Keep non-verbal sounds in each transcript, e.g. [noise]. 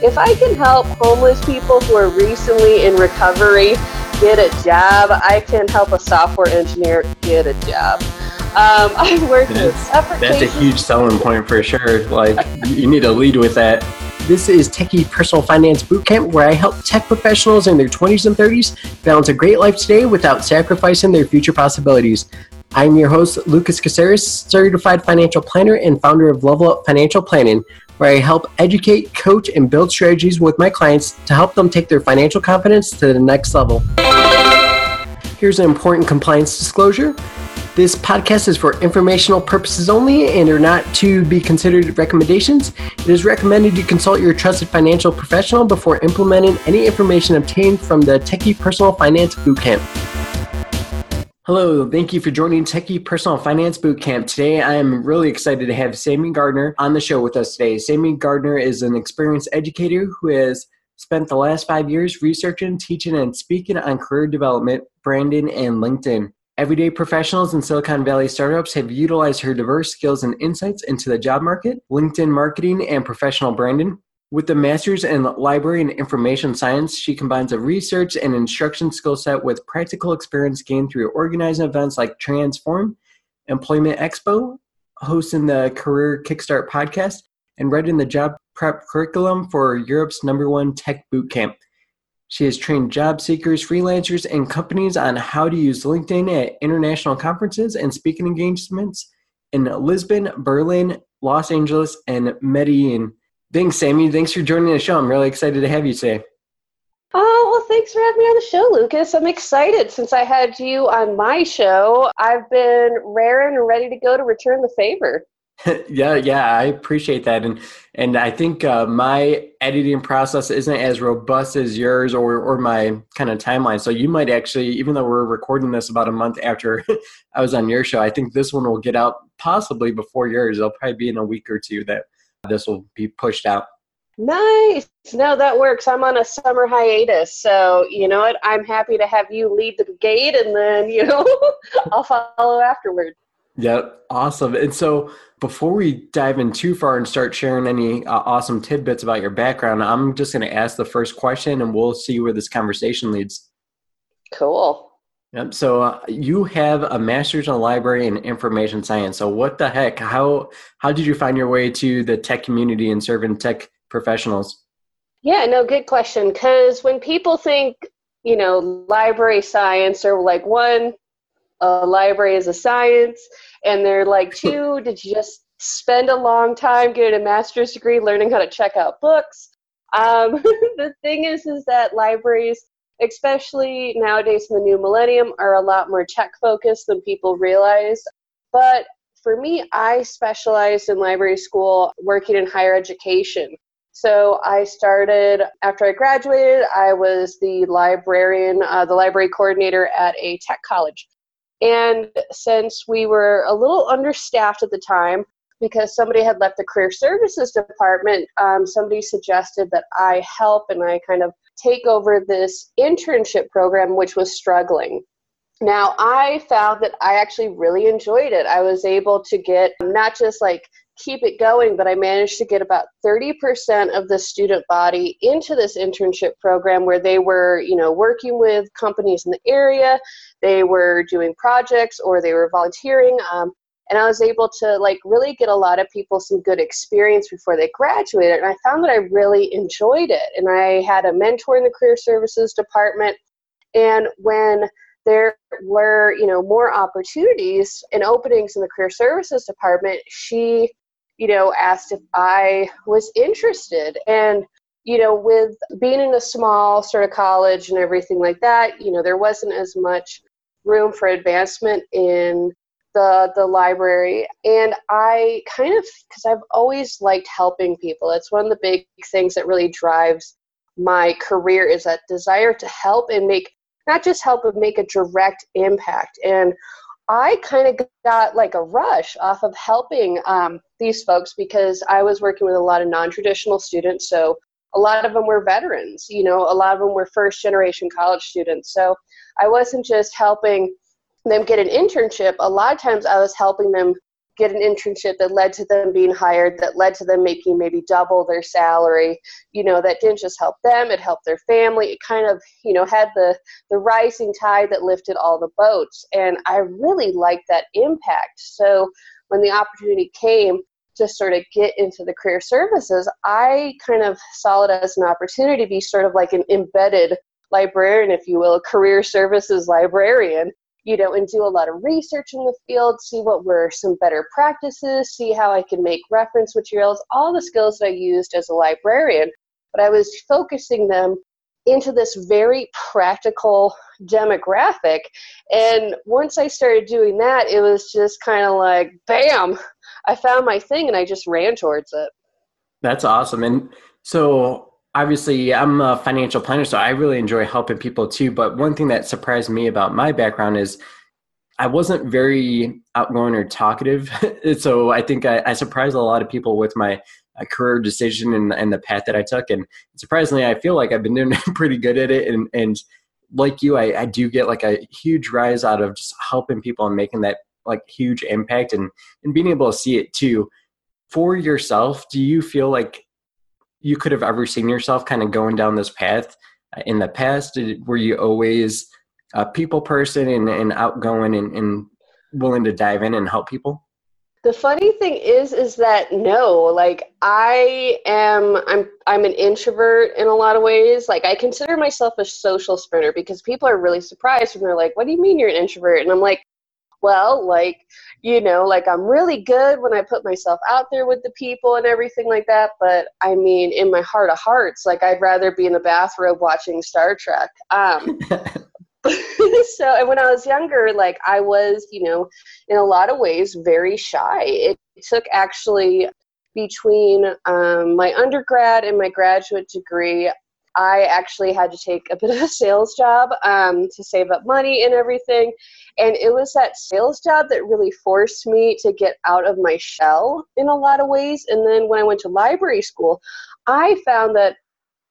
If I can help homeless people who are recently in recovery get a job, I can help a software engineer get a job. Um, [laughs] I've worked That's, with that's a huge selling point for sure. Like you need to lead with that. This is Techie Personal Finance Bootcamp, where I help tech professionals in their 20s and 30s balance a great life today without sacrificing their future possibilities. I'm your host, Lucas Caceres, certified financial planner and founder of Level Up Financial Planning, where I help educate, coach, and build strategies with my clients to help them take their financial confidence to the next level. Here's an important compliance disclosure. This podcast is for informational purposes only and are not to be considered recommendations. It is recommended you consult your trusted financial professional before implementing any information obtained from the Techie Personal Finance Bootcamp. Hello, thank you for joining Techie Personal Finance Bootcamp. Today, I am really excited to have Sammy Gardner on the show with us today. Sammy Gardner is an experienced educator who has spent the last five years researching, teaching, and speaking on career development, branding, and LinkedIn. Everyday professionals in Silicon Valley startups have utilized her diverse skills and insights into the job market, LinkedIn marketing, and professional branding. With a master's in library and information science, she combines a research and instruction skill set with practical experience gained through organizing events like Transform, Employment Expo, hosting the Career Kickstart podcast, and writing the job prep curriculum for Europe's number one tech boot camp. She has trained job seekers, freelancers, and companies on how to use LinkedIn at international conferences and speaking engagements in Lisbon, Berlin, Los Angeles, and Medellin. Thanks, Sammy. Thanks for joining the show. I'm really excited to have you today. Oh, well, thanks for having me on the show, Lucas. I'm excited since I had you on my show. I've been raring and ready to go to return the favor. [laughs] [laughs] yeah, yeah, I appreciate that, and and I think uh, my editing process isn't as robust as yours or or my kind of timeline. So you might actually, even though we're recording this about a month after [laughs] I was on your show, I think this one will get out possibly before yours. It'll probably be in a week or two that this will be pushed out. Nice. No, that works. I'm on a summer hiatus. So, you know what? I'm happy to have you lead the gate and then, you know, [laughs] I'll follow afterward. Yep. Awesome. And so, before we dive in too far and start sharing any uh, awesome tidbits about your background, I'm just going to ask the first question and we'll see where this conversation leads. Cool. Yep. So uh, you have a master's in library and information science. So what the heck? How how did you find your way to the tech community and serving tech professionals? Yeah, no, good question. Because when people think, you know, library science, or like one, a library is a science, and they're like, [laughs] two, did you just spend a long time getting a master's degree learning how to check out books? Um, [laughs] the thing is, is that libraries, especially nowadays in the new millennium, are a lot more tech focused than people realize. But for me, I specialized in library school working in higher education. So I started after I graduated. I was the librarian, uh, the library coordinator at a tech college. And since we were a little understaffed at the time, because somebody had left the career services department, um, somebody suggested that I help and I kind of take over this internship program, which was struggling. Now, I found that I actually really enjoyed it. I was able to get not just like keep it going, but I managed to get about 30% of the student body into this internship program where they were, you know, working with companies in the area, they were doing projects or they were volunteering. Um, and I was able to like really get a lot of people some good experience before they graduated. And I found that I really enjoyed it. And I had a mentor in the career services department. And when there were you know more opportunities and openings in the career services department she you know, asked if I was interested. And, you know, with being in a small sort of college and everything like that, you know, there wasn't as much room for advancement in the the library and i kind of because i've always liked helping people it's one of the big things that really drives my career is that desire to help and make not just help but make a direct impact and I kind of got like a rush off of helping um, these folks because I was working with a lot of non traditional students. So a lot of them were veterans, you know, a lot of them were first generation college students. So I wasn't just helping them get an internship, a lot of times I was helping them get an internship that led to them being hired, that led to them making maybe double their salary. You know, that didn't just help them; it helped their family. It kind of, you know, had the the rising tide that lifted all the boats, and I really liked that impact. So when the opportunity came to sort of get into the career services, I kind of saw it as an opportunity to be sort of like an embedded librarian, if you will, a career services librarian, you know, and do a lot of research in the field, see what were some better practices, see how I can make reference materials, all the skills that I used as a librarian. But I was focusing them into this very practical demographic. And once I started doing that, it was just kind of like, bam, I found my thing and I just ran towards it. That's awesome. And so obviously I'm a financial planner, so I really enjoy helping people too. But one thing that surprised me about my background is I wasn't very outgoing or talkative. [laughs] so I think I, I, surprised a lot of people with my uh, career decision and, and the path that I took. And surprisingly, I feel like I've been doing [laughs] pretty good at it. And, and like you, I, I do get like a huge rise out of just helping people and making that like huge impact and, and being able to see it too. For yourself, do you feel like you could have ever seen yourself kind of going down this path uh, in the past? Did, were you always a people person and, and outgoing and, and willing to dive in and help people? The funny thing is, is that no, like I am, I'm, I'm an introvert in a lot of ways. Like I consider myself a social sprinter because people are really surprised when they're like, "What do you mean you're an introvert?" And I'm like, well like you know like i'm really good when i put myself out there with the people and everything like that but i mean in my heart of hearts like i'd rather be in a bathrobe watching star trek um [laughs] [laughs] so and when i was younger like i was you know in a lot of ways very shy. It took actually between um, my undergrad and my graduate degree I actually had to take a bit of a sales job um, to save up money and everything. And it was that sales job that really forced me to get out of my shell in a lot of ways. And then when I went to library school, I found that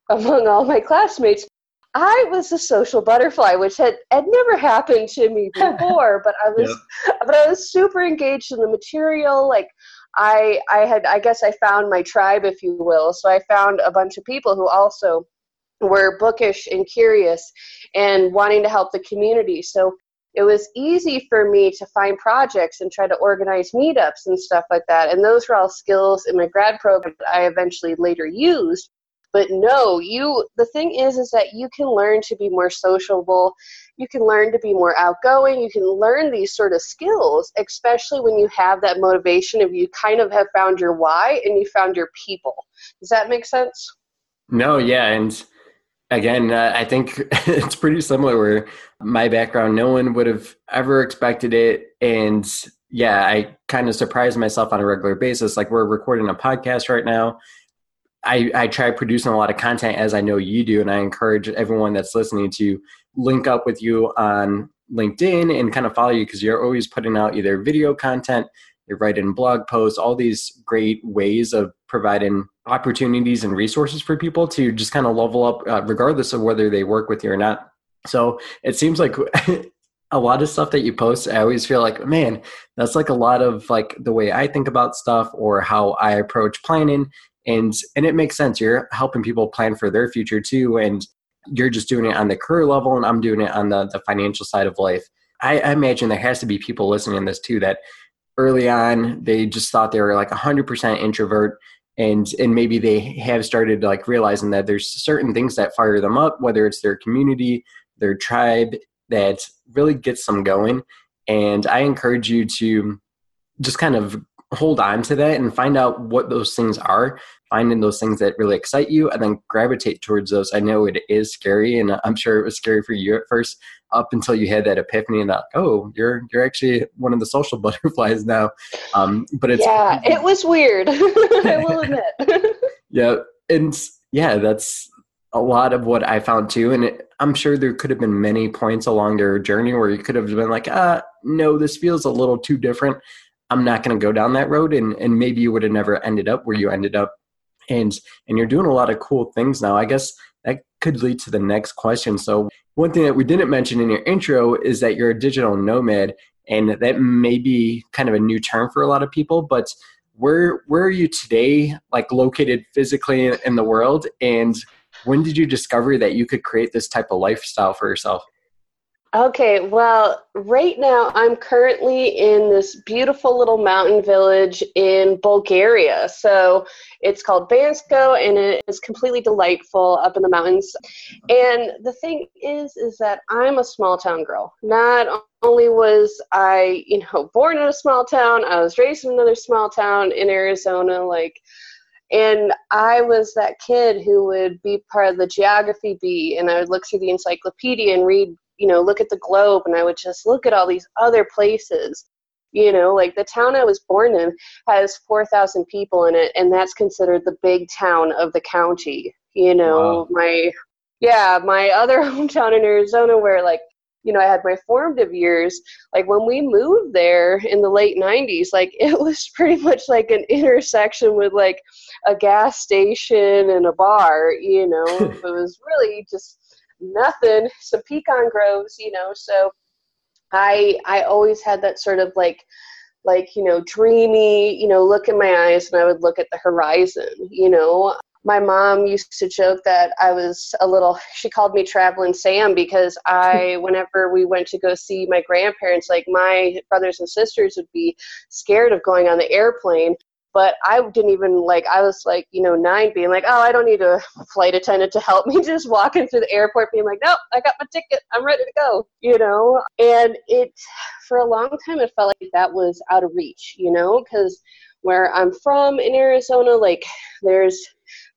among all my classmates, I was a social butterfly, which had, had never happened to me [laughs] before, but I was yep. but I was super engaged in the material. Like I I had I guess I found my tribe, if you will. So I found a bunch of people who also were bookish and curious and wanting to help the community. So it was easy for me to find projects and try to organize meetups and stuff like that. And those were all skills in my grad program that I eventually later used. But no, you the thing is is that you can learn to be more sociable. You can learn to be more outgoing. You can learn these sort of skills, especially when you have that motivation of you kind of have found your why and you found your people. Does that make sense? No, yeah, and again, uh, I think [laughs] it's pretty similar. Where my background, no one would have ever expected it, and yeah, I kind of surprise myself on a regular basis. Like we're recording a podcast right now. I, I try producing a lot of content as I know you do, and I encourage everyone that's listening to link up with you on LinkedIn and kind of follow you because you're always putting out either video content, you're writing blog posts, all these great ways of providing opportunities and resources for people to just kind of level up uh, regardless of whether they work with you or not. So it seems like [laughs] a lot of stuff that you post i always feel like man that's like a lot of like the way i think about stuff or how i approach planning and and it makes sense. You're helping people plan for their future too and you're just doing it on the career level and i'm doing it on the, the financial side of life. I, I imagine there has to be people listening to this too that early on they just thought they were like 100% introvert and and maybe they have started like realizing that there's certain things that fire them up whether it's their community their tribe that really gets them going. And i encourage you to just kind of hold on to that and find out what those things are finding those things that really excite you and then gravitate towards those. I know it is scary and i'm sure it was scary for you at first up until you had that epiphany and that oh you're you're actually one of the social [laughs] butterflies now. Um but it's yeah [laughs] it was weird. [laughs] I will admit. Yeah and yeah that's a lot of what i found too and it, i'm sure there could have been many points along your journey where you could have been like ah no this feels a little too different i'm not going to go down that road and and maybe you would have never ended up where you ended up and and you're doing a lot of cool things now i guess that could lead to the next question so one thing that we didn't mention in your intro is that you're a digital nomad and that may be kind of a new term for a lot of people. But where where are you today, like located physically in, in the world, and when did you discover that you could create this type of lifestyle for yourself? Okay, well, right now I'm currently in this beautiful little mountain village in Bulgaria. So it's called Bansko and it is completely delightful up in the mountains. And the thing is is that I'm a small town girl. Not only was I, you know, born in a small town, I was raised in another small town in Arizona like and I was that kid who would be part of the geography bee and I would look through the encyclopedia and read you know, look at the globe and I would just look at all these other places. You know, like the town I was born in has 4,000 people in it, and that's considered the big town of the county. You know, wow. my, yeah, my other [laughs] hometown in Arizona, where like, you know, I had my formative years, like when we moved there in the late 90s, like [laughs] it was pretty much like an intersection with like a gas station and a bar, you know, [laughs] it was really just nothing, some pecan groves, you know. So I I always had that sort of like like you know dreamy you know look in my eyes and i would look at the horizon you know my mom used to joke that i was a little she called me traveling sam because i [laughs] whenever we went to go see my grandparents like my brothers and sisters would be scared of going on the airplane but I didn't even like I was like you know nine being like oh I don't need a flight attendant to help me [laughs] just walking through the airport being like nope I got my ticket. I'm ready to go you know? And it for a long time it felt like that was out of reach you know? Because where I'm from in Arizona like there's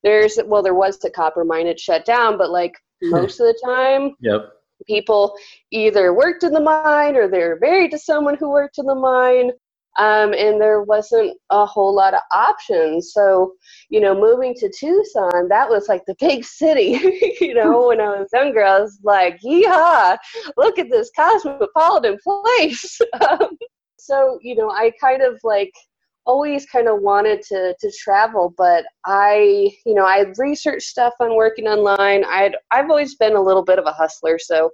there's well there was the copper mine it shut down but like hmm. most of the time yep. people either worked in the mine or they're married to someone who worked in the mine um, and there wasn't a whole lot of options. So, you know, moving to Tucson, that was like the [laughs] big city. you know, [laughs] when I was younger, I was like, yeehaw, look at this cosmopolitan place. [laughs] um, so, you know, I kind of like always kind of wanted to to travel but i you know i researched stuff on working online i'd i've always been a little bit of a hustler so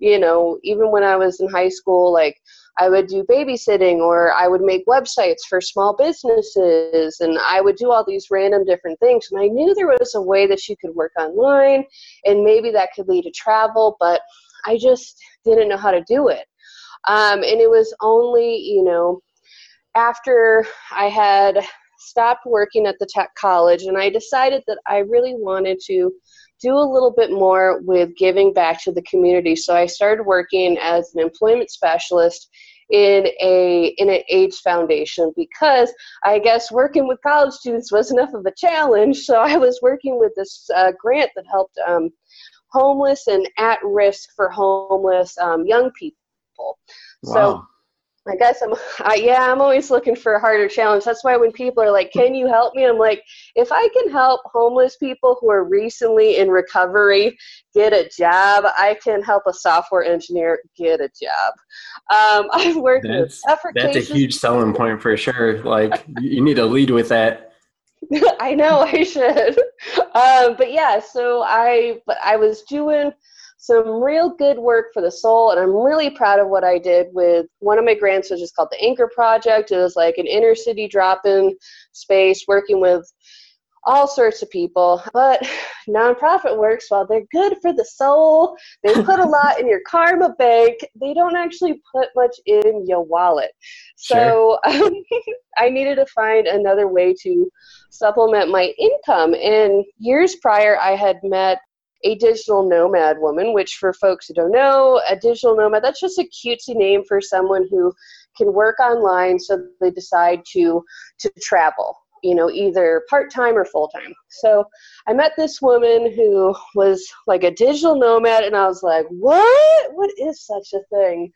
you know even when i was in high school like I would do babysitting or I would make websites for small businesses and I would do all these random different things. And I knew there was a way that you could work online and maybe that could lead to travel, but I just didn't know how to do it. Um, and it was only, you know, after I had stopped working at the tech college and I decided that I really wanted to do a little bit more with giving back to the community. So I started working as an employment specialist in a in an AIDS foundation because I guess working with college students was enough of a challenge. So I was working with this uh, grant that helped um, homeless and at risk for homeless um, young people. Wow. So I guess I'm, I, yeah, I'm always looking for a harder challenge. That's why when people are like, "Can you help me?" I'm like, if I can help homeless people who are recently in recovery get a job, I can help a software engineer get a job. Um, [laughs] I've worked that's, with That's a huge selling point for sure. Like, you need to lead with that. [laughs] I know I should, um, but yeah. So I, but I was doing some real good work for the soul and i'm really proud of what i did with one of my grants which is called the anchor project. It was like an inner city drop-in space working with all sorts of people. But [sighs] nonprofit works while they're good for the soul they put a [laughs] lot in your karma bank. They don't actually put much in your wallet. So sure. um, [laughs] i needed to find another way to supplement my income. And years prior i had met a digital nomad woman, which for folks who don't know, a digital nomad, that's just a cutesy name for someone who can work online so they decide to to travel you know either part-time or full-time. So i met this woman who was like a digital nomad and i was like what? What is such a thing?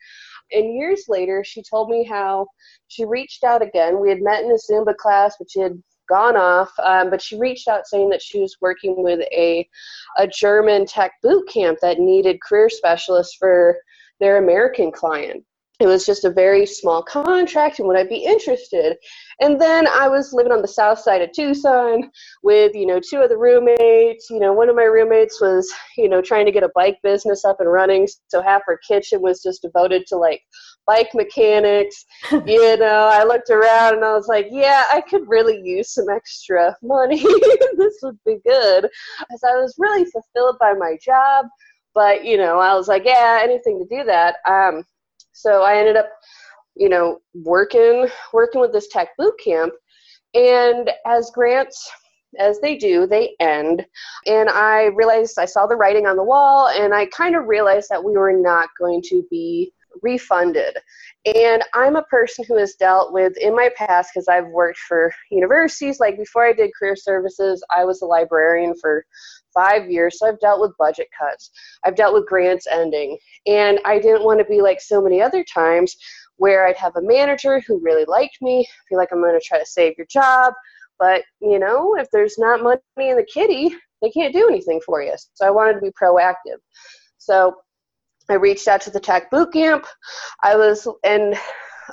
And years later she told me how she reached out again. We had met in a zumba class which had gone off. Um, but she reached out saying that she was working with a a German tech boot camp that needed career specialists for their American client. It was just a very small contract, and would I be interested? And then I was living on the south side of Tucson with, you know, two of the roommates. You know, one of my roommates was, you know, trying to get a bike business up and running, so half her kitchen was just devoted to like bike mechanics. [laughs] you know, I looked around and I was like, yeah, I could really use some extra money. [laughs] this would be good. Because I was really fulfilled by my job. But, you know, I was like, yeah, anything to do that. Um, so I ended up, you know, working working with this tech boot camp. And as grants as they do, they end. And I realized I saw the writing on the wall, and I kind of realized that we were not going to be refunded. And I'm a person who has dealt with, in my past, because I've worked for universities, like before I did career services, I was a librarian for five years, so I've dealt with budget cuts. I've dealt with grants ending. And I didn't want to be like so many other times where I'd have a manager who really liked me, feel like I'm going to try to save your job. But, you know, if there's not money in the kitty, they can't do anything for you. So I wanted to be proactive. So I reached out to the tech boot camp. I was, and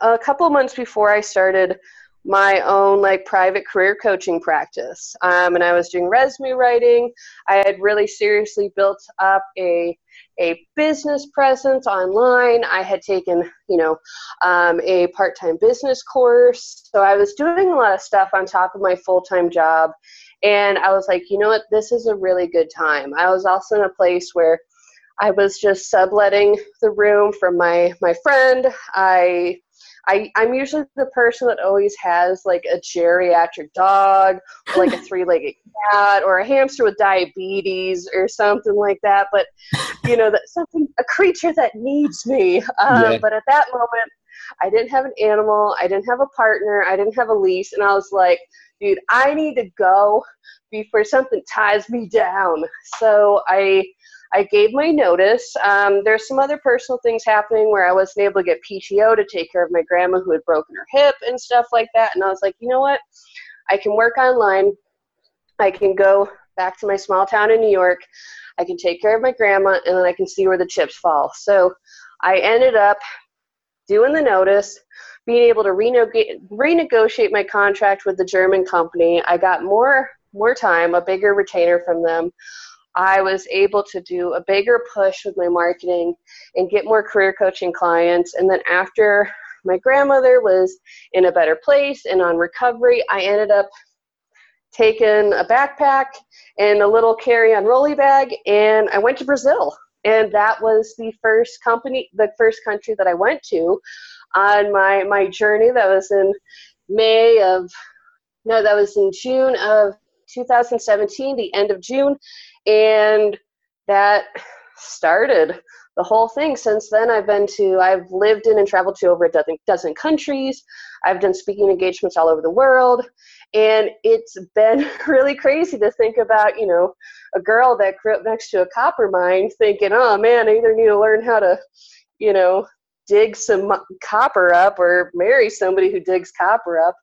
a couple months before I started my own like private career coaching practice, um, and I was doing resume writing. I had really seriously built up a a business presence online. I had taken, you know, um, a part-time business course. So I was doing a lot of stuff on top of my full-time job. And I was like, you know what, this is a really good time. I was also in a place where I was just subletting the room from my my friend. I I, I'm usually the person that always has like a geriatric dog, or like a [laughs] three-legged cat, or a hamster with diabetes, or something like that. But you know, that something a creature that needs me. Um, yeah. But at that moment, I didn't have an animal, I didn't have a partner, I didn't have a lease, and I was like, dude, I need to go before something ties me down. So I I gave my notice. Um, there's some other personal things happening where I wasn't able to get PTO to take care of my grandma who had broken her hip and stuff like that. And I was like, you know what? I can work online. I can go back to my small town in New York. I can take care of my grandma, and then I can see where the chips fall. So I ended up doing the notice, being able to renegotiate my contract with the German company. I got more more time, a bigger retainer from them. I was able to do a bigger push with my marketing and get more career coaching clients. And then after my grandmother was in a better place and on recovery, I ended up taking a backpack and a little carry-on rolly bag and I went to Brazil. And that was the first company, the first country that I went to on my my journey. That was in May of no, that was in June of 2017, the end of June, and that started the whole thing. Since then, I've been to, I've lived in and traveled to over a dozen, dozen countries. I've done speaking engagements all over the world. And it's been [laughs] really crazy to think about, you know, a girl that grew up next to a copper mine thinking, oh man, I either need to learn how to, you know, dig some copper up or marry somebody who digs copper up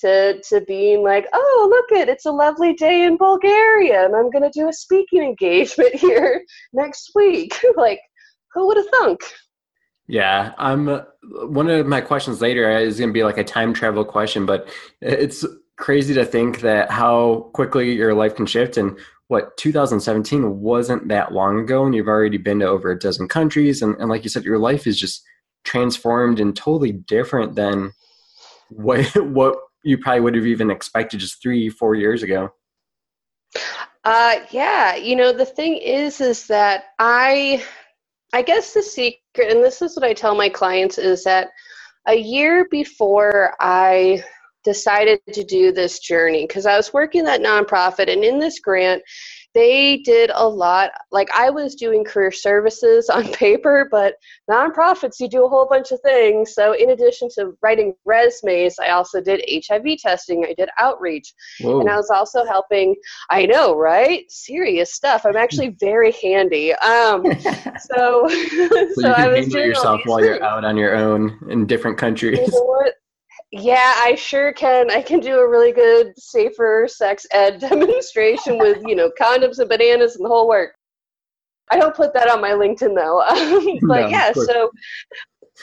to to being like, oh, look it, it's a lovely day in Bulgaria, and I'm to do a speaking engagement [laughs] here next week. [laughs] like, who would have thunk? Yeah, I'm. Uh, one of my questions later is to be like a time travel question, but it's crazy to think that how quickly your life can shift and what 2017 wasn't that long ago and you've already been to over a dozen countries and, and like you said your life is just transformed and totally different than [laughs] what what you probably would have even expected just three, four years ago. Uh, yeah, you know the thing is, is that I, I guess the secret, and this is what I tell my clients, is that a year before I decided to do this journey, because I was working that nonprofit, and in this grant, they did a lot. Like I was doing career services [laughs] on paper, but nonprofits, you do a whole bunch of things. So, in addition to writing resumes, I also did HIV testing, I did outreach, Whoa. and I was also helping. I know, right? Serious stuff. I'm actually [laughs] very handy. Um, [laughs] so, so, so I was doing yourself while things. you're out on your own in different countries. You know yeah, I sure can. I can do a really good safer sex ed [laughs] demonstration with, you know, condoms and bananas and the whole work. I don't put that on my LinkedIn though. [laughs] but no, yeah, so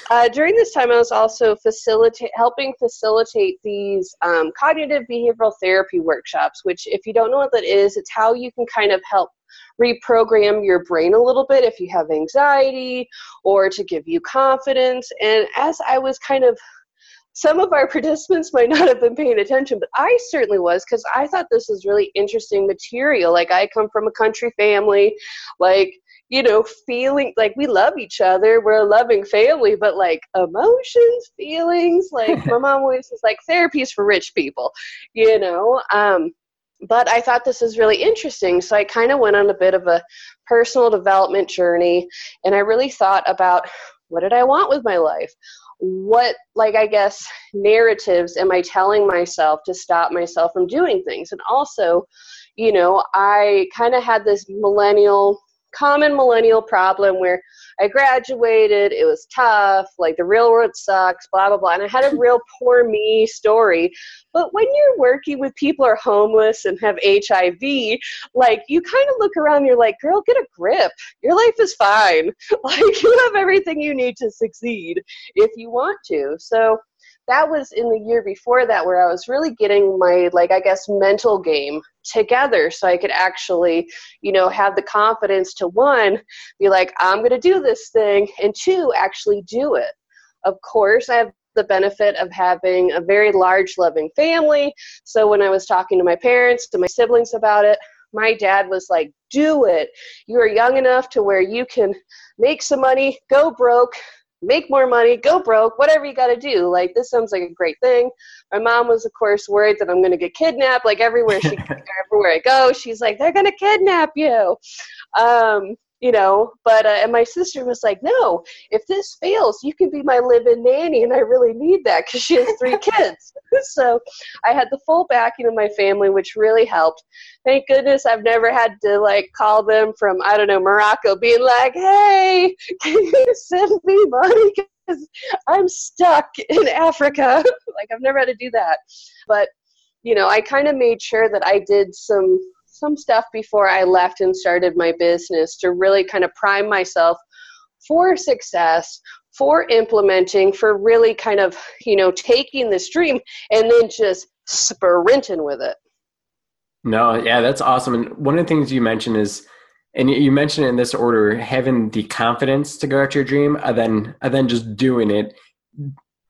Uh, during this time, I was also facilitate helping facilitate these um, cognitive behavioral therapy workshops. Which, if you don't know what that is, it's how you can kind of help reprogram your brain a little bit if you have anxiety or to give you confidence. And as I was kind of some of our [laughs] participants might not have been paying attention, but I certainly was because I thought this was really interesting material. Like, I come from a country family, like, you know, feeling like we love each other, we're a loving family, but like emotions, feelings, like [laughs] my mom always says, like, therapy is for rich people, you know. Um, but I thought this was really interesting, so I kind of went on a bit of a personal development journey, and I really thought about what did I want with my life? What like i guess narratives am i telling myself to stop myself from doing things? And also you know i kind of had this millennial common millennial problem where I graduated, it was tough, like the real world sucks, blah, blah, blah. And I had a [laughs] real poor me story. But when you're working with people who are homeless and have HIV, like you kind of look around, you're like, girl, get a grip. Your life is fine. [laughs] Like you have everything you need to succeed if you want to. So that was in the year before that where I was really getting my like I guess mental game together so I could actually, you know, have the confidence to one be like I'm going to do this thing and two actually do it. Of course, I have the benefit of having a very large loving family. So when I was talking to my parents, to my siblings about it, my dad was like, do it. You are young enough to where you can make some money, go broke, make more money, go broke, whatever you got to do. Like this sounds like a great thing. My mom was, of course, worried that I'm going to get kidnapped. Like everywhere she, [laughs] everywhere I go, she's like, they're going to kidnap you. Um, you know but uh, and my sister was like no if this fails you can be my live-in nanny and i really need that because she has three [laughs] kids. So i had the full backing of my family which really helped. Thank goodness i've never had to like call them from i don't know morocco being like hey can you send me money? Because i'm stuck in africa. [laughs] Like i've never had to do that. But you know i kind of made sure that i did some some stuff before I left and started my business to really kind of prime myself for success, for implementing, for really kind of, you know, taking this dream and then just sprinting with it. No, yeah, that's awesome. And one of the things you mentioned is, and you mentioned in this order, having the confidence to go after your dream, and then and then just doing it.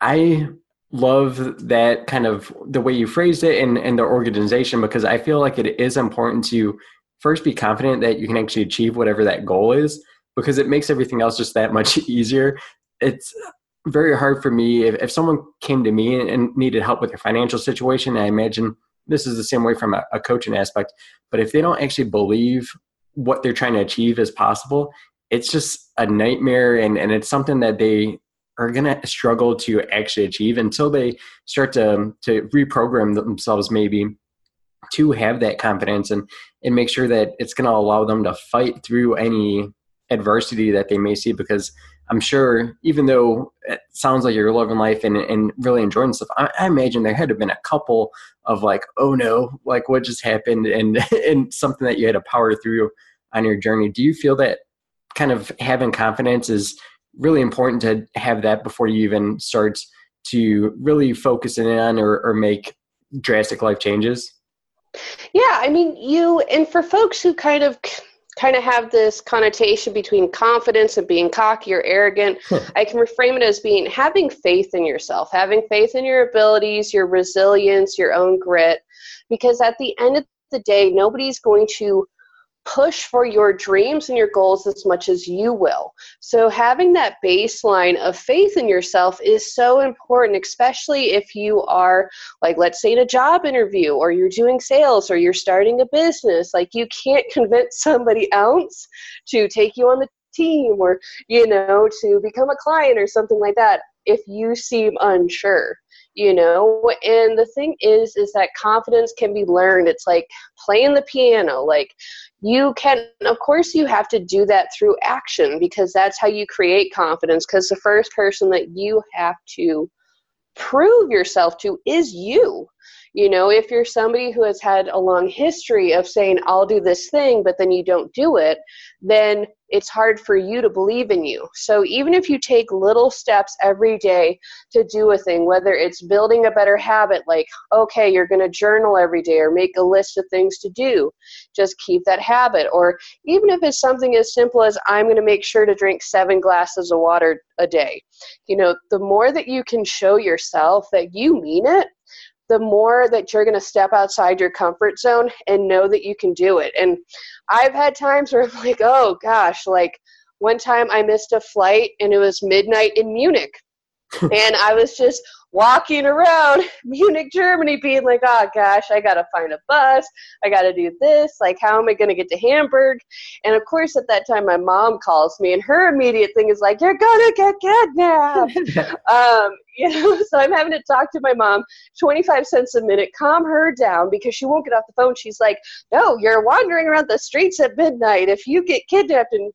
I love that kind of the way you phrased it and, and the organization because I feel like it is important to first be confident that you can actually achieve whatever that goal is because it makes everything else just that much [laughs] easier. It's very hard for me if, if someone came to me and, needed help with their financial situation, I imagine this is the same way from a, a coaching aspect, but if they don't actually believe what they're trying to achieve is possible, it's just a nightmare and, and it's something that they are going to struggle to actually achieve until they start to um, to reprogram themselves maybe to have that confidence and and make sure that it's going to allow them to fight through any adversity that they may see because I'm sure even though it sounds like you're loving life and, and really enjoying stuff, I, I imagine there had to have been a couple of like, oh no, like what just happened and [laughs] and something that you had to power through on your journey. Do you feel that kind of having confidence is really important to have that before you even start to really focus in on or, or make drastic life changes? Yeah i mean you and for folks who kind of kind of have this connotation between confidence and being cocky or arrogant i can reframe it as being having faith in yourself having faith in your abilities your resilience your own grit because at the end of the day nobody's going to push for your dreams and your goals as much as you will. So, having that baseline of faith in yourself is so important, especially if you are, like, let's say, in a job interview, or you're doing sales, or you're starting a business. Like, you can't convince somebody else to take you on the team or, you know, to become a client or something like that if you seem unsure you know and the thing is is that confidence can be learned it's like playing the piano like you can of course you have to do that through action because that's how you create confidence because the first person that you have to prove yourself to is you You know, if you're somebody who has had a long history of saying, I'll do this thing, but then you don't do it, then it's hard for you to believe in you. So even if you take little steps every day to do a thing, whether it's building a better habit, like, okay, you're going to journal every day or make a list of things to do, just keep that habit. Or even if it's something as simple as, I'm going to make sure to drink seven glasses of water a day. You know, the more that you can show yourself that you mean it, the more that you're going to step outside your comfort zone and know that you can do it. And I've had times where I'm [laughs] like, oh gosh, like one time I missed a flight and it was midnight in Munich. [laughs] and I was just walking around [laughs] Munich, Germany, being like, oh gosh, I gotta find a bus. I gotta do this. Like, how am I gonna get to Hamburg? And of course, at that time, my mom calls me, and her immediate thing is like, you're gonna get kidnapped. [laughs] um, you know, [laughs] so I'm having to talk to my mom 25 cents a minute, calm her down because she won't get off the phone. She's like, no, you're wandering around the streets at midnight. If you get kidnapped and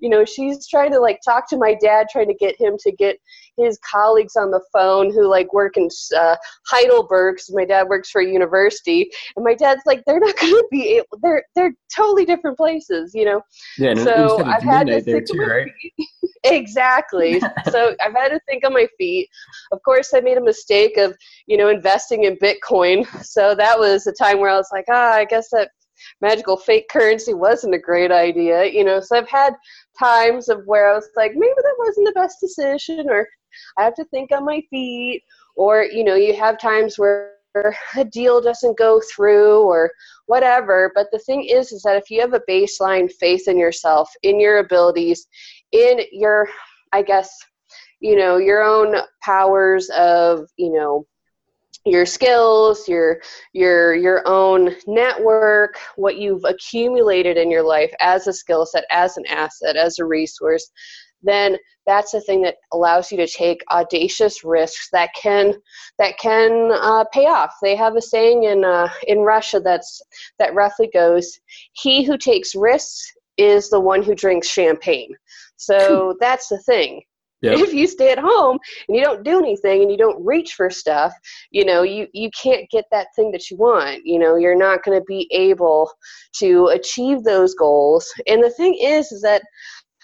you know she's trying to like talk to my dad trying to get him to get his colleagues on the phone who like work in uh, heidelberg because my dad works for a university. And my dad's like they're not [laughs] going to be able they're they're totally different places you know? Yeah so i've had to think too, right? [laughs] exactly. So i've had to think on my feet. Of course i made a mistake of you know investing in bitcoin. So that was a time where i was like ah i guess that magical fake currency wasn't a great idea, you know. So I've had times of where I was like, maybe that wasn't the best decision, or I have to think on my feet, or you know, you have times where a deal doesn't go through or whatever but the thing is is that if you have a baseline faith in yourself in your abilities in your i guess you know your own powers of you know your skills your your your own network what you've accumulated in your life as a skill set as an asset as a resource then that's the thing that allows you to take audacious risks that can that can uh, pay off. They have a saying in uh, in Russia that's that roughly goes, "He who takes risks is the one who drinks champagne." So [laughs] that's the thing. Yep. If you stay at home and you don't do anything and you don't reach for stuff, you know, you, you can't get that thing that you want. You know, you're not going to be able to achieve those goals. And the thing is, is that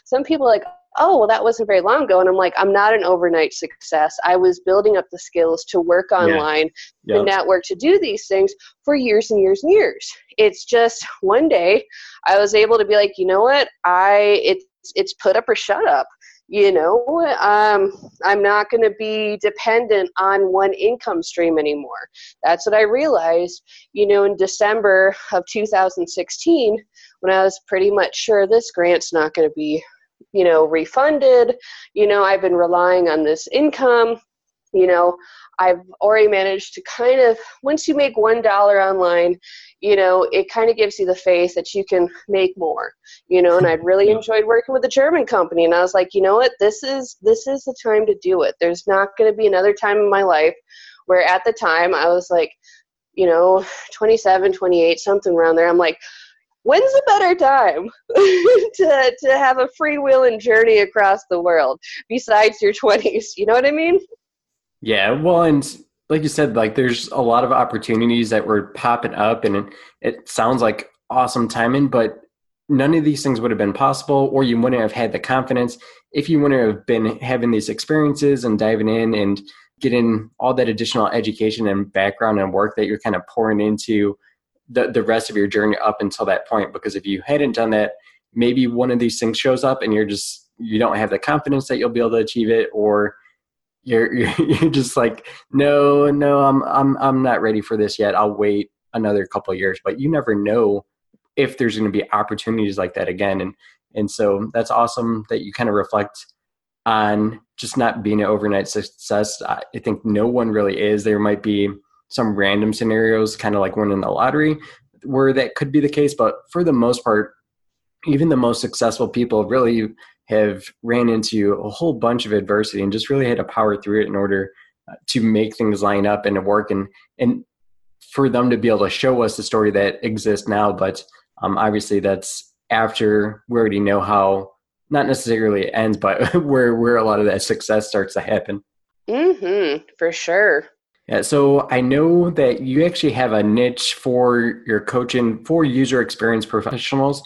some people like, oh, well, that wasn't very long ago. And I'm like, I'm not an overnight success. I was building up the skills to work online, yeah. yep. the network, to do these things for years and years and years. It's just [laughs] one day I was able to be like, you know what? I, it's, it's put up or shut up you know um, i'm not going to be dependent on one income stream anymore that's what i realized you know in december of 2016 when i was pretty much sure this grant's not going to be you know refunded you know i've been relying on this income you know I've already managed to kind of once you make one dollar online, you know, it kind of gives you the faith that you can make more. You know, and I'd really enjoyed working with the German company and I was like, you know what, this is this is the time to do it. There's not gonna be another time in my life where at the time I was like, you know, 27, 28, something around there. I'm like, when's a better time [laughs] to to have a free will and journey across the world besides your 20s? You know what I mean? Yeah, well, and like you said, like there's a lot of opportunities that were popping up, and it, it sounds like awesome timing, but none of these things would have been possible, or you wouldn't have had the confidence if you wouldn't have been having these experiences and diving in and getting all that additional education and background and work that you're kind of pouring into the, the rest of your journey up until that point. Because if you hadn't done that, maybe one of these things shows up and you're just, you don't have the confidence that you'll be able to achieve it, or you're [laughs] you're just like no no i'm i'm i'm not ready for this yet. I'll wait another couple years. But you never know if there's going to be opportunities like that again. And and so that's awesome that you kind of reflect on just not being an overnight success. I think no one really is. There might be some random scenarios kind of like winning the lottery where that could be the case but for the most part even the most successful people really have ran into a whole bunch of adversity and just really had to power through it in order uh, to make things line up and to work and and for them to be able to show us the story that exists now. But um, obviously that's after we already know how not necessarily it ends but [laughs] where where a lot of that success starts to happen. Mm-hmm for sure Yeah, so I know that you actually have a niche for your coaching for user experience professionals.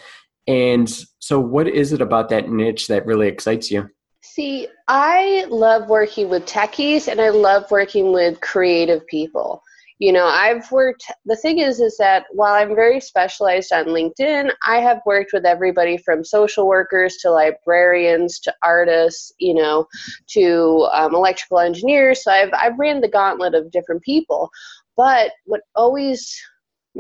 And so, what is it about that niche that really excites you? See, I love working with techies and I love working with creative people you know i've worked the thing is is that while i'm very specialized on linkedin i have worked with everybody from social workers to librarians to artists you know to um, electrical engineers. So i've i've ran the gauntlet of different people. But what always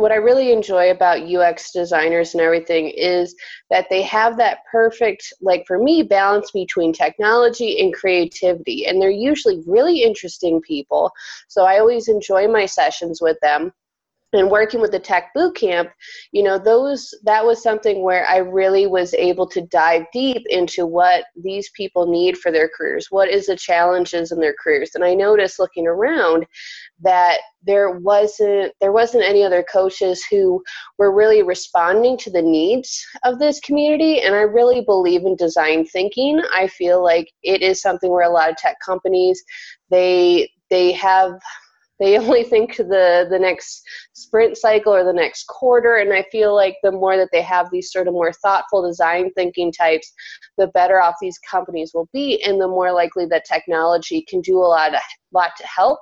what I really enjoy about UX designers and everything is that they have that perfect, like for me, balance between technology and creativity. And they're usually really interesting people. So I always enjoy my sessions with them and working with the tech boot camp you know those that was something where i really was able to dive deep into what these people need for their careers what is the challenges in their careers. And i noticed looking around that there wasn't there wasn't any other coaches who were really responding to the needs of this community. And i really believe in design thinking. I feel like it is something where a lot of tech companies they they have they [laughs] only think the the next sprint cycle or the next quarter and i feel like the more that they have these sort of more thoughtful design thinking types the better off these companies will be and the more likely that technology can do a lot, a lot to help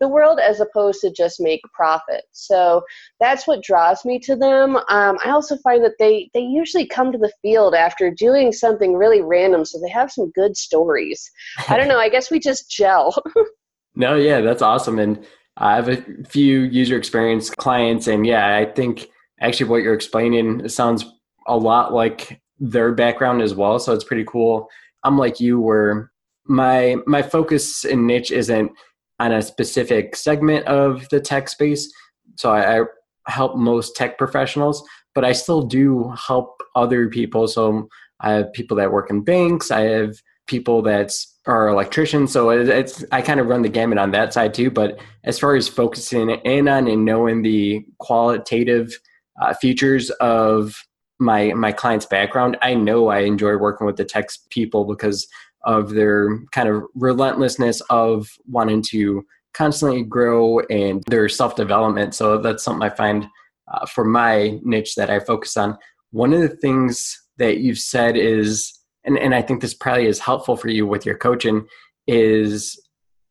the world as opposed to just make profit. So that's what draws me to them. Um, I also find that they they usually come to the field after doing something really random, so they have some good stories. I don't [laughs] know. I guess we just gel. [laughs] No, yeah, that's awesome. And I have a few user experience clients, and yeah, I think actually what you're explaining sounds a lot like their background as well. So it's pretty cool. I'm like you, where my my focus and niche isn't on a specific segment of the tech space. So I, I help most tech professionals, but I still do help other people. So I have people that work in banks. I have people that's are electricians. So it's I kind of run the gamut on that side too. But as far as focusing in on and knowing the qualitative uh, features of my my client's background, I know I enjoy working with the tech people because of their kind of relentlessness of wanting to constantly grow and their self development. So that's something I find uh, for my niche that I focus on. One of the things that you've said is and, and I think this probably is helpful for you with your coaching, is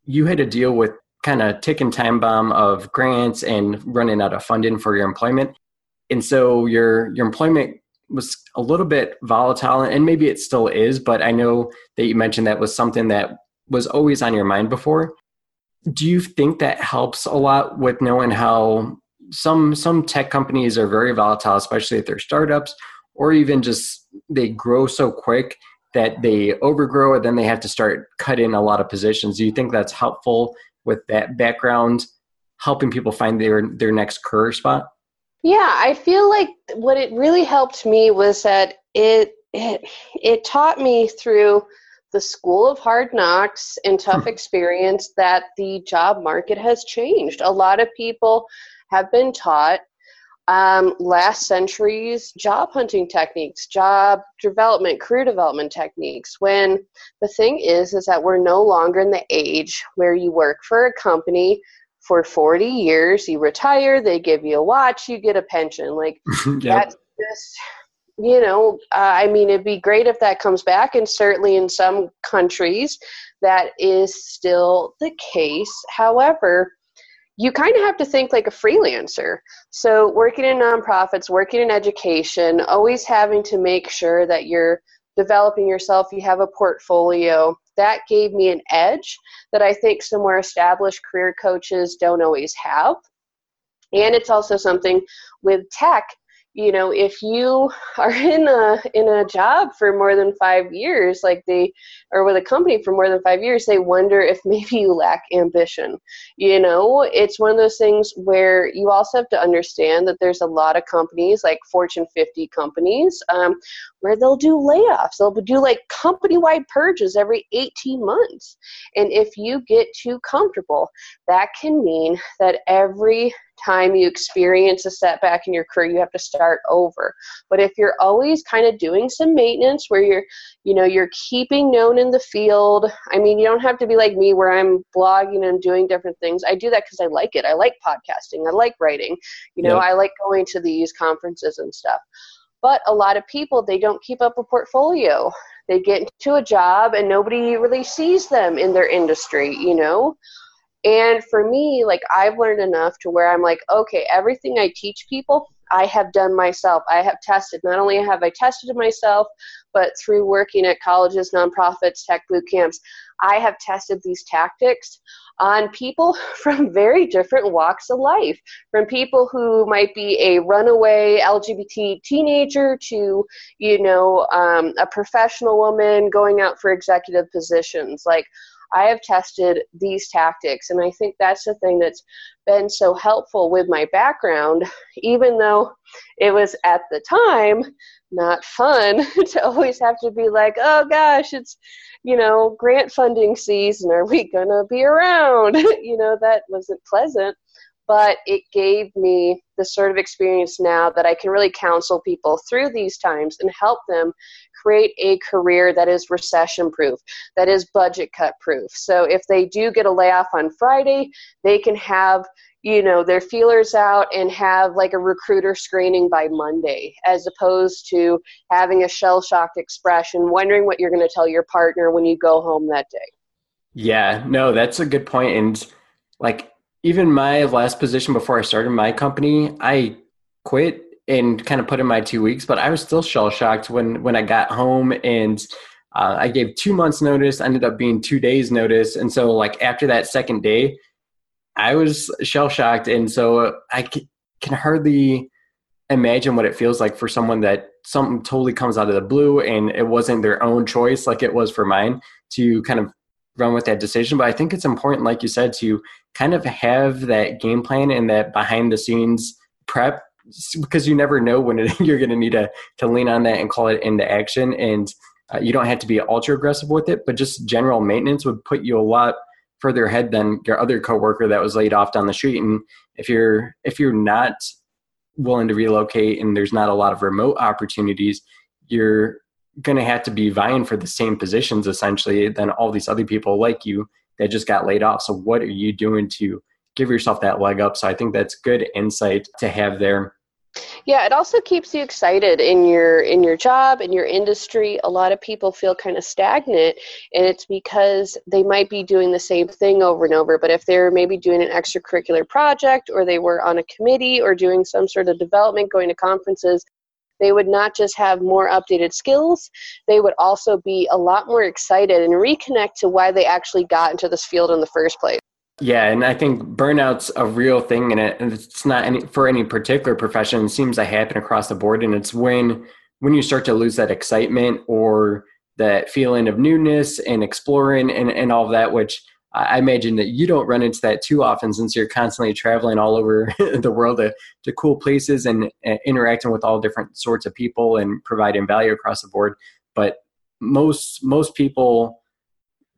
you had to deal with kind of ticking time bomb of grants and running out of funding for your employment. And so your your employment was a little bit volatile and maybe it still is, but I know that you mentioned that was something that was always on your mind before. Do you think that helps a lot with knowing how some some tech companies are very volatile, especially if they're startups, or even just they grow so quick that they overgrow and then they have to start cutting a lot of positions. Do you think that's helpful with that background, helping people find their their next career spot? Yeah, I feel like what it really helped me was that it it it taught me through the school of hard knocks and [laughs] tough experience that the job market has changed. A lot of people have been taught um, last century's job hunting techniques, job development, career development techniques. When the thing is, is that we're no longer in the age where you work for a company for 40 years, you retire, they give you a watch, you get a pension. Like [laughs] yep. that's just, you know, uh, I mean, it'd be great if that comes back, and certainly in some countries that is still the case. However, you kind of have to think like a freelancer. So, working in nonprofits, working in education, always having to make sure that you're developing yourself, you have a portfolio. That gave me an edge that I think some more established career coaches don't always have. And it's also something with tech you know if you are [laughs] in a in a job for more than five years like they or with a company for more than five years they wonder if [laughs] maybe you lack ambition. You know it's one of those things where you also have to understand that there's a lot of companies like fortune 50 companies um, where they'll do layoffs. They'll do like company-wide purges every 18 months. And if you get too comfortable that can mean that every time you experience a setback in your career, you have to start over. But if you're always kind of doing some maintenance where you're, you know, you're keeping known in the field, I mean, you don't have to be like me where I'm blogging and doing different things. I do that because I like it. I like podcasting. I like writing. You know, yep. I like going to these conferences and stuff. But a lot of people, they don't keep up a portfolio. They get into a job and nobody really sees them in their industry, you know? And for me, like I've learned enough to where I'm like, okay, everything I teach people, I have done myself. I have tested. Not only have I tested myself, but through working at colleges, nonprofits, tech boot camps, I have tested these tactics on people [laughs] from very different walks of life. From people who might be a runaway LGBT teenager to, you know, um, a professional woman going out for executive positions. Like, I have tested these tactics, and I think that's the thing that's been so helpful with my background, even though it was at the time not fun [laughs] to always have to be like, oh gosh, it's, you know, grant funding season. Are we going to be around? [laughs] you know, that wasn't pleasant but it gave me the sort of experience now that I can really counsel people through these times and help them create a career that is recession proof, that is budget cut proof. So if they do get a layoff on Friday, they can have you know their feelers out and have like a recruiter screening by Monday as opposed to having a shell shocked expression wondering what you're going to tell your partner when you go home that day. Yeah, no, that's a good point and like even my last position before I started my company, I quit and kind of put in my two weeks, but I was still shell shocked when when I got home and uh, I gave two months notice. Ended up being two days notice, and so like after that second day, I was shell shocked, and so I can hardly imagine what it feels like for someone that something totally comes out of the blue and it wasn't their own choice like it was for mine to kind of run with that decision. But I think it's important, like you said, to kind of have that game plan and that behind the scenes prep because you never know when it, [laughs] you're going to need to, to lean on that and call it into action. And uh, you don't have to be ultra aggressive with it, but just general maintenance would put you a lot further ahead than your other coworker that was laid off down the street. And if you're if you're not willing to relocate and there's not a lot of remote opportunities, you're going to have to be vying for the same positions essentially than all these other people like you that just got laid off. So what are you doing to give yourself that leg up? So I think that's good insight to have there. Yeah, it also keeps you excited in your in your job in your industry. A lot of people feel kind of stagnant and it's because they might be doing the same thing over and over, but if they're maybe doing an extracurricular project or they were on a committee or doing some sort of development, going to conferences, they would not just have more updated skills, they would also be a lot more excited and reconnect to why they actually got into this field in the first place. Yeah, and I think burnout's a real thing, and it, it's not any for any particular profession. It seems to happen across the board, and it's when when you start to lose that excitement or that feeling of newness and exploring and, and all of that, which I imagine that you don't run into that too often since you're constantly traveling all over [laughs] the world to, to cool places and, and interacting with all different sorts of people and providing value across the board. But most most people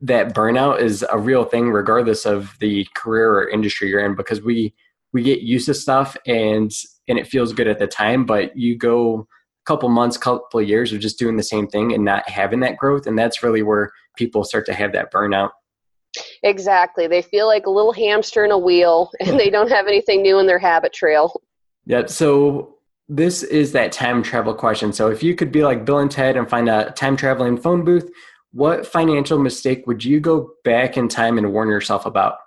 that burnout is a real thing regardless of the career or industry you're in because we we get used to stuff and and it feels good at the time but you go a couple months couple of years of just doing the same thing and not having that growth and that's really where people start to have that burnout Exactly. They feel like a little hamster in a wheel [laughs] and they don't have anything new in their Habitrail. yep So this is that time travel question. So if you could be like Bill and Ted and find a time traveling phone booth, what financial mistake would you go back in time and warn yourself about?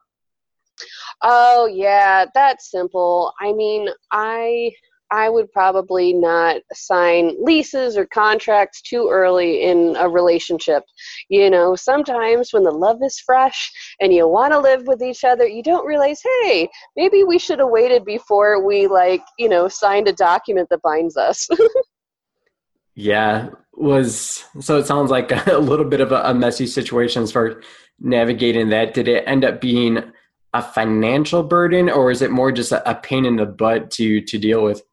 Oh, yeah, that's simple. I mean, I I would probably not sign leases or contracts too early in a relationship. You know, sometimes when the love is fresh and you want to live with each other, you don't realize, hey, maybe we should have waited before we, like, you know, signed a document that binds us. [laughs] yeah, was so it sounds like [laughs] a little bit of a, a messy situation far navigating that. Did it end up being a financial burden or is it more just a, a pain in the butt to to deal with?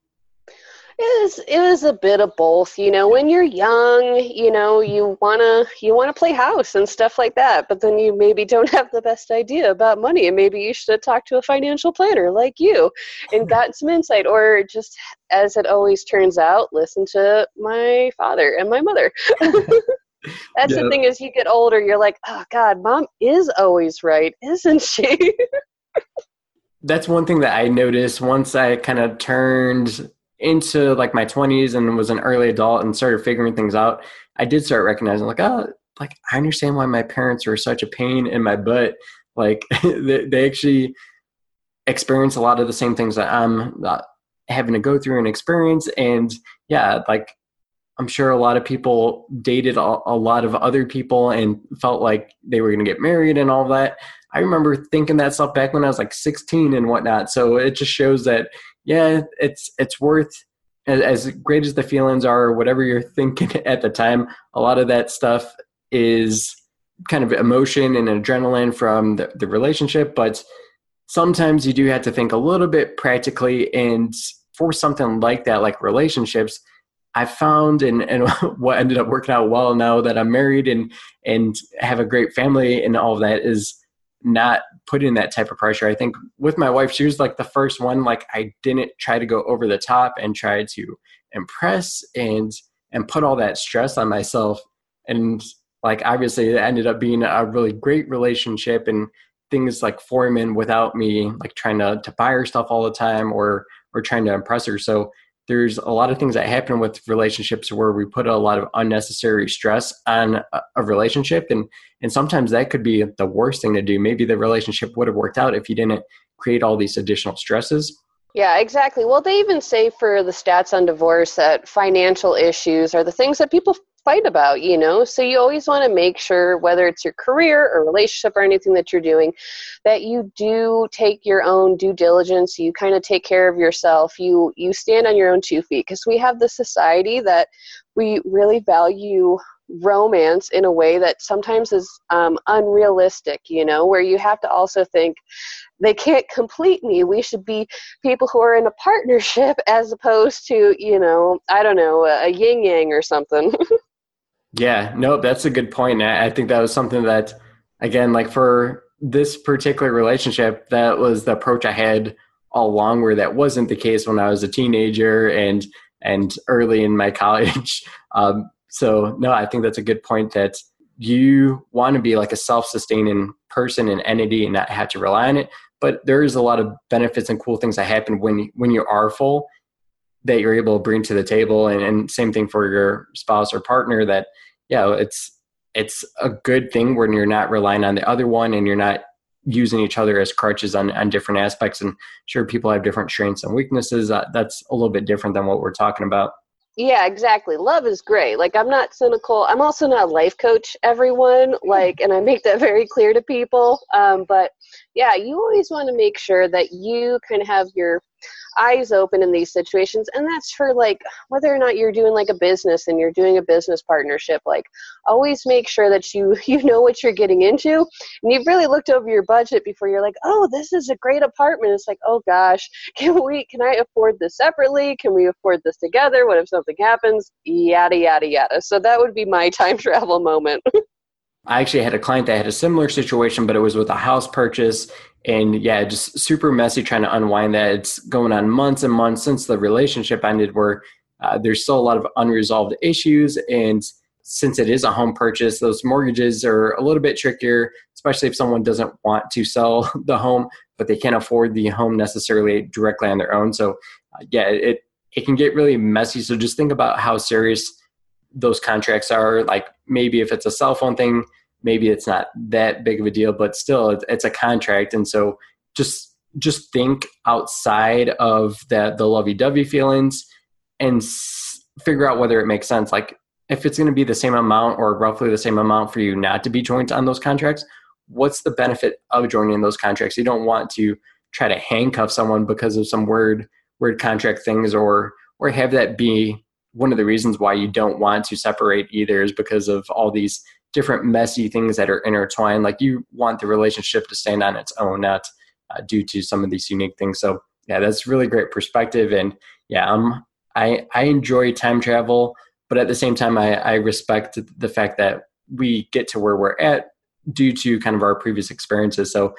It was it was a bit of both. You know, when you're young, you know, you wanna you wanna play house and stuff like that, but then you maybe don't [laughs] have the best idea about money, and maybe you should have talked to a financial planner like you and [laughs] gotten some insight, or just as it always turns out, listen to my father and my mother. [laughs] That's the thing as you get older, you're like, oh God, mom is always right, isn't she? That's one thing that I noticed once I kind of turned into like my 20s and was an early adult and started figuring things out. I did start recognizing, like, oh, like I understand why my parents were such a pain in my butt. Like [laughs] they, they actually experience a lot of the same things that I'm uh, having to go through and experience. And yeah, like I'm sure a lot of people dated a, a lot of other people and felt like they were going to get married and all that. I remember thinking that stuff back when I was like 16 and whatnot. So it just shows that, yeah, it's it's worth as great as the feelings are, whatever you're thinking [laughs] at the time. A lot of that stuff is kind of emotion and adrenaline from the, the relationship, but sometimes you do have to think a little bit practically. And for something like that, like relationships, I found and, and [laughs] what ended up working out well now that I'm married and and have a great family and all of that is not putting that type of pressure. I think with my wife, she was like the first one like I didn't try to go over the top and try to impress and and put all that stress on myself. And like obviously it ended up being a really great relationship and things like forming without me like trying to, to buy her stuff all the time or or trying to impress her. So there's a lot of things that happen with relationships where we put a lot of unnecessary stress on a, relationship and and sometimes that could be the worst thing to do maybe the relationship would have worked out if you didn't create all these additional stresses yeah, exactly. Well, they even say for the stats on divorce that financial issues are the things that people fight about, you know? So you always want to make sure, whether it's your career or relationship or anything that you're doing, that you do take your own due diligence. You kind of take care of yourself. You you stand on your own two feet because we have the society that we really value romance in a way that sometimes is um, unrealistic, you know, where you have to also think they can't complete me. We should be people who are in a partnership [laughs] as opposed to, you know, I don't know, a yin yang or something. [laughs] Yeah, no, that's a good point. I think that was something that, again, like for this particular relationship, that was the approach I had all along. Where that wasn't the case when I was a teenager and and early in my [laughs] college. Um, so no, I think that's a good point. That you want to be like a self-sustaining person and entity and not have to rely on it. But there is a lot of benefits and cool things that happen when when you are full that you're able to bring to the table and, and same thing for your spouse or partner that yeah it's it's a good thing when you're not relying on the other one and you're not using each other as crutches on, on different aspects. And sure people have different strengths and weaknesses. Uh, that's a little bit different than what we're talking about. Yeah exactly. Love is great. Like i'm not cynical. I'm also not a life coach everyone. Like and i make that [laughs] very clear to people. Um, but yeah you always want to make sure that you kind of have your eyes open in these situations and that's for like whether or not you're doing like a business and you're doing a business partnership like always make sure that you [laughs] you know what you're getting into. And you've really looked over your budget before. You're like oh this is a great apartment. It's like oh gosh [laughs] can we can i afford this separately? Can we afford this together? What if something happens? Yada yada yada. So that would be my [laughs] time travel moment I actually had a client that had a similar situation, but it was with a house purchase. And yeah, just super messy trying to unwind that. It's going on months and months since the relationship ended, where uh, there's still a lot of unresolved issues. And since it is a home purchase, those mortgages are a little bit trickier, especially if someone doesn't want to sell [laughs] the home, but they can't afford the home necessarily directly on their own. So, uh, yeah, it, it can get really messy. So just think about how serious those contracts are. Like maybe if it's a cell phone thing, maybe it's not that big of a deal, but still it's, a contract. And so just just think outside of that the lovey-dovey feelings and s- figure out whether it makes sense. Like if it's going to be the same amount or roughly the same amount for you not to be joined on those contracts, what's the benefit of joining those contracts? You don't want to try to handcuff someone because of some word word contract things or or have that be one of the reasons why you don't want to separate either is because of all these different messy things that are intertwined. Like you want the relationship to stand on its own, not uh, due to some of these unique things. So yeah, that's really great perspective. And yeah, I'm I I enjoy time travel, but at the same time, I, I respect the fact that we get to where we're at due to kind of our previous experiences. So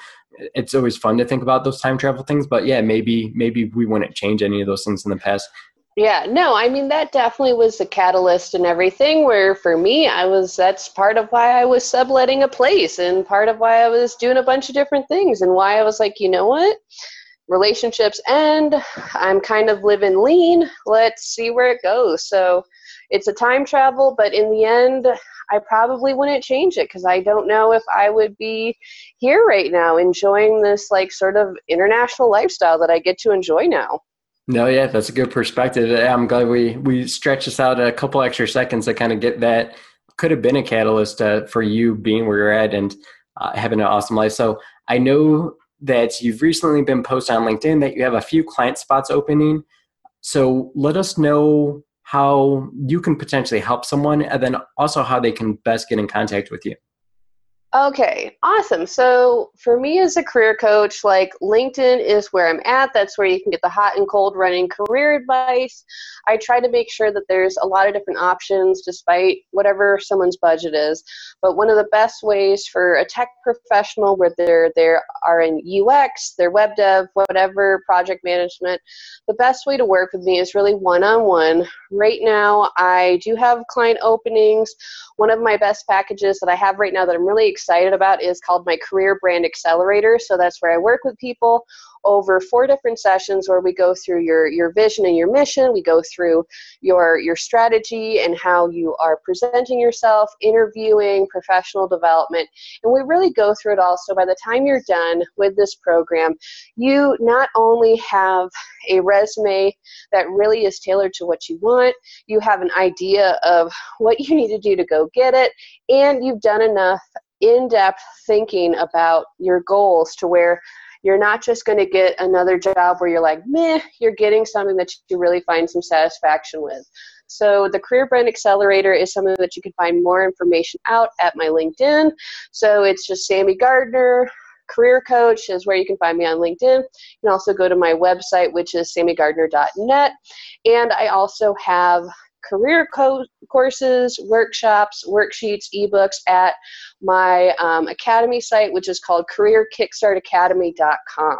it's always fun to think about those time travel things. But yeah, maybe maybe we wouldn't change any of those things in the past. Yeah, no, I mean that definitely was a catalyst and everything. Where for me, I was that's part of why I was subletting a place and part of why I was doing a bunch of different things and why I was like, you know what, relationships end. I'm kind of living lean. Let's see where it goes. So it's a time travel, but in the end, I probably wouldn't change it because I don't know if I would be here right now enjoying this like sort of international lifestyle that I get to enjoy now. No, yeah, that's a good perspective. I'm glad we we stretched this out a couple extra seconds to kind of get that. Could have been a catalyst uh, for you being where you're at and uh, having an awesome life. So I know that you've recently been posted on LinkedIn that you have a few client spots opening. So let us know how you can potentially help someone and then also how they can best get in contact with you. Okay, awesome. So for me as a career coach, like LinkedIn is where I'm at. That's where you can get the hot and cold running career advice. I try to make sure that there's a lot of different options despite whatever someone's budget is. But one of the best ways for a tech professional, whether they are in UX, they're web dev, whatever, project management, the best way to work with me is really one on one. Right now, I do have client openings. One of my best packages that I have right now that I'm really excited about is called my Career Brand Accelerator. So that's where I work with people over four different sessions where we go through your, your vision and your mission. We go through your, your strategy and how you are presenting yourself, interviewing, professional development. And we really go through it all. So by the time you're done with this program, you not only have a resume that really is tailored to what you want, you have an idea of what you need to do to go get it, and you've done enough in depth thinking about your goals to where you're not just going to get another job where you're like, meh, you're getting something that you really find some satisfaction with. So the Career Brand Accelerator is something that you can find more information out at my LinkedIn. So it's just Sammy Gardner. Career Coach is where you can find me on LinkedIn. You can also go to my website, which is sammygardner.net. And I also have career co- courses, workshops, worksheets, ebooks at my um, academy site, which is called careerkickstartacademy.com.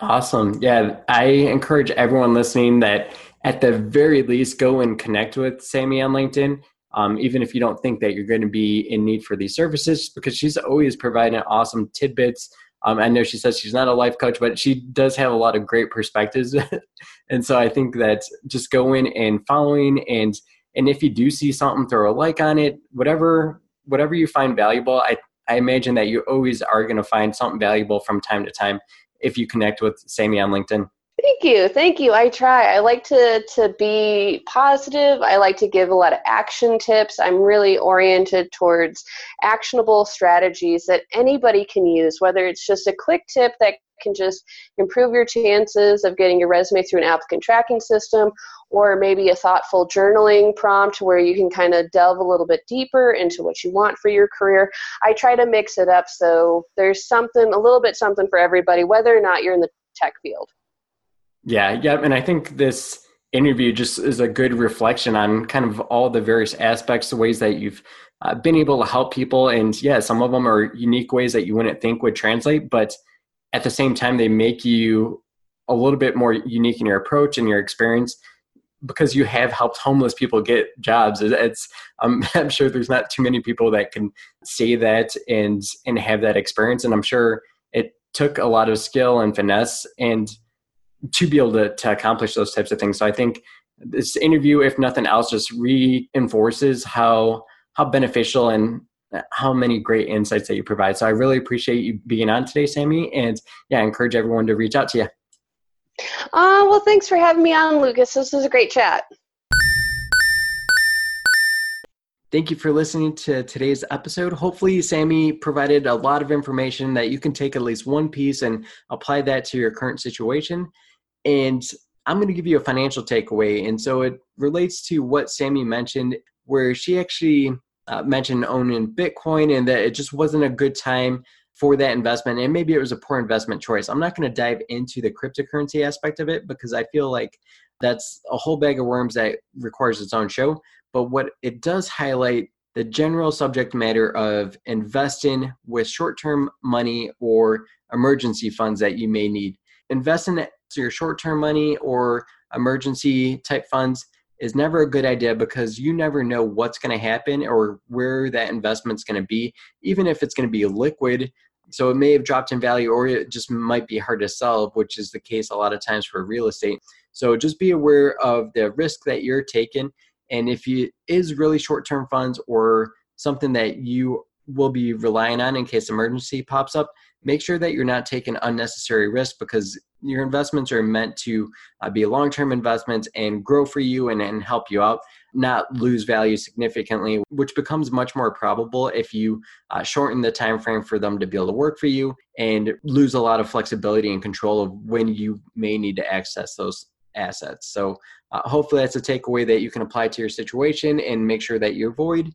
Awesome. Yeah, I encourage everyone listening that at the very least go and connect with Sammy on LinkedIn. Um, even if you don't think that you're going to be in need for these services, because she's always providing awesome tidbits. Um, I know she says she's not a life coach, but she does have a lot of great perspectives. [laughs] and so I think that just going and following and and if you do see something, throw a like on it. Whatever whatever you find valuable, I I imagine that you always are going to find something valuable from time to time if you connect with Sammy on LinkedIn. Thank you. Thank you. I try. I like to to be positive. I like to give a lot of action tips. I'm really oriented towards actionable strategies that anybody can use, whether it's just a quick tip that can just improve your chances of getting your resume through an applicant tracking system or maybe a thoughtful journaling prompt where you can kind of delve a little bit deeper into what you want for your career. I try to mix it up so there's something, a little bit something for everybody, whether or not you're in the tech field. Yeah, yeah, and I think this interview just is a good reflection on kind of all the various aspects, the ways that you've uh, been able to help people, and yeah, some of them are unique ways that you wouldn't think would translate, but at the same time, they make you a little bit more unique in your approach and your experience because you have helped homeless people get jobs. It's um, [laughs] i'm sure there's not too many people that can say that and and have that experience and i'm sure it took a lot of skill and finesse and to be able to, to accomplish those types of things. So I think this interview, if nothing else, just reinforces how how beneficial and how many great insights that you provide. So I really appreciate you being on today, Sammy, and yeah, I encourage everyone to reach out to you. Uh, well, thanks for having me on, Lucas. This was a great chat. Thank you for listening to today's episode. Hopefully, Sammy provided a lot of information that you can take at least one piece and apply that to your current situation. And I'm going to give you a financial takeaway. And so it relates to what Sammy mentioned, where she actually uh, mentioned owning Bitcoin and that it just wasn't a good time for that investment. And maybe it was a poor investment choice. I'm not going to dive into the cryptocurrency aspect of it because I feel like That's a whole bag of worms that requires its own show. But what it does highlight the general subject matter of investing with short term money or emergency funds that you may need. Invest in your short term money or emergency type funds is never a good idea because you never know what's going to happen or where that investment's going to be, even if it's going to be liquid. So it may have dropped in value or it just might be hard to sell, which is the case a lot of times for real estate. So just be aware of the risk that you're taking. And if it is really short term funds or something that you will be relying on in case emergency pops up, make sure that you're not taking unnecessary risk because your investments are meant to uh, be long-term investments and grow for you and, and help you out not lose value significantly which becomes much more probable if you uh, shorten the time frame for them to be able to work for you and lose a lot of flexibility and control of when you may need to access those assets. So uh, hopefully that's a takeaway that you can apply to your situation and make sure that you avoid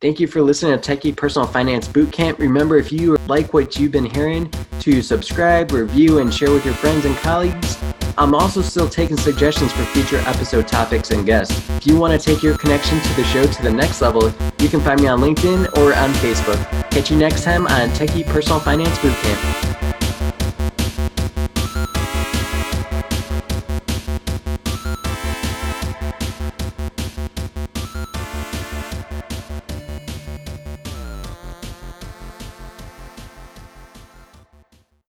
Thank you for listening to Techie Personal Finance Bootcamp. Remember, if you like what you've been hearing, to subscribe, review, and share with your friends and colleagues. I'm also still taking suggestions for future episode topics and guests. If you want to take your connection to the show to the next level, you can find me on LinkedIn or on Facebook. Catch you next time on Techie Personal Finance Bootcamp.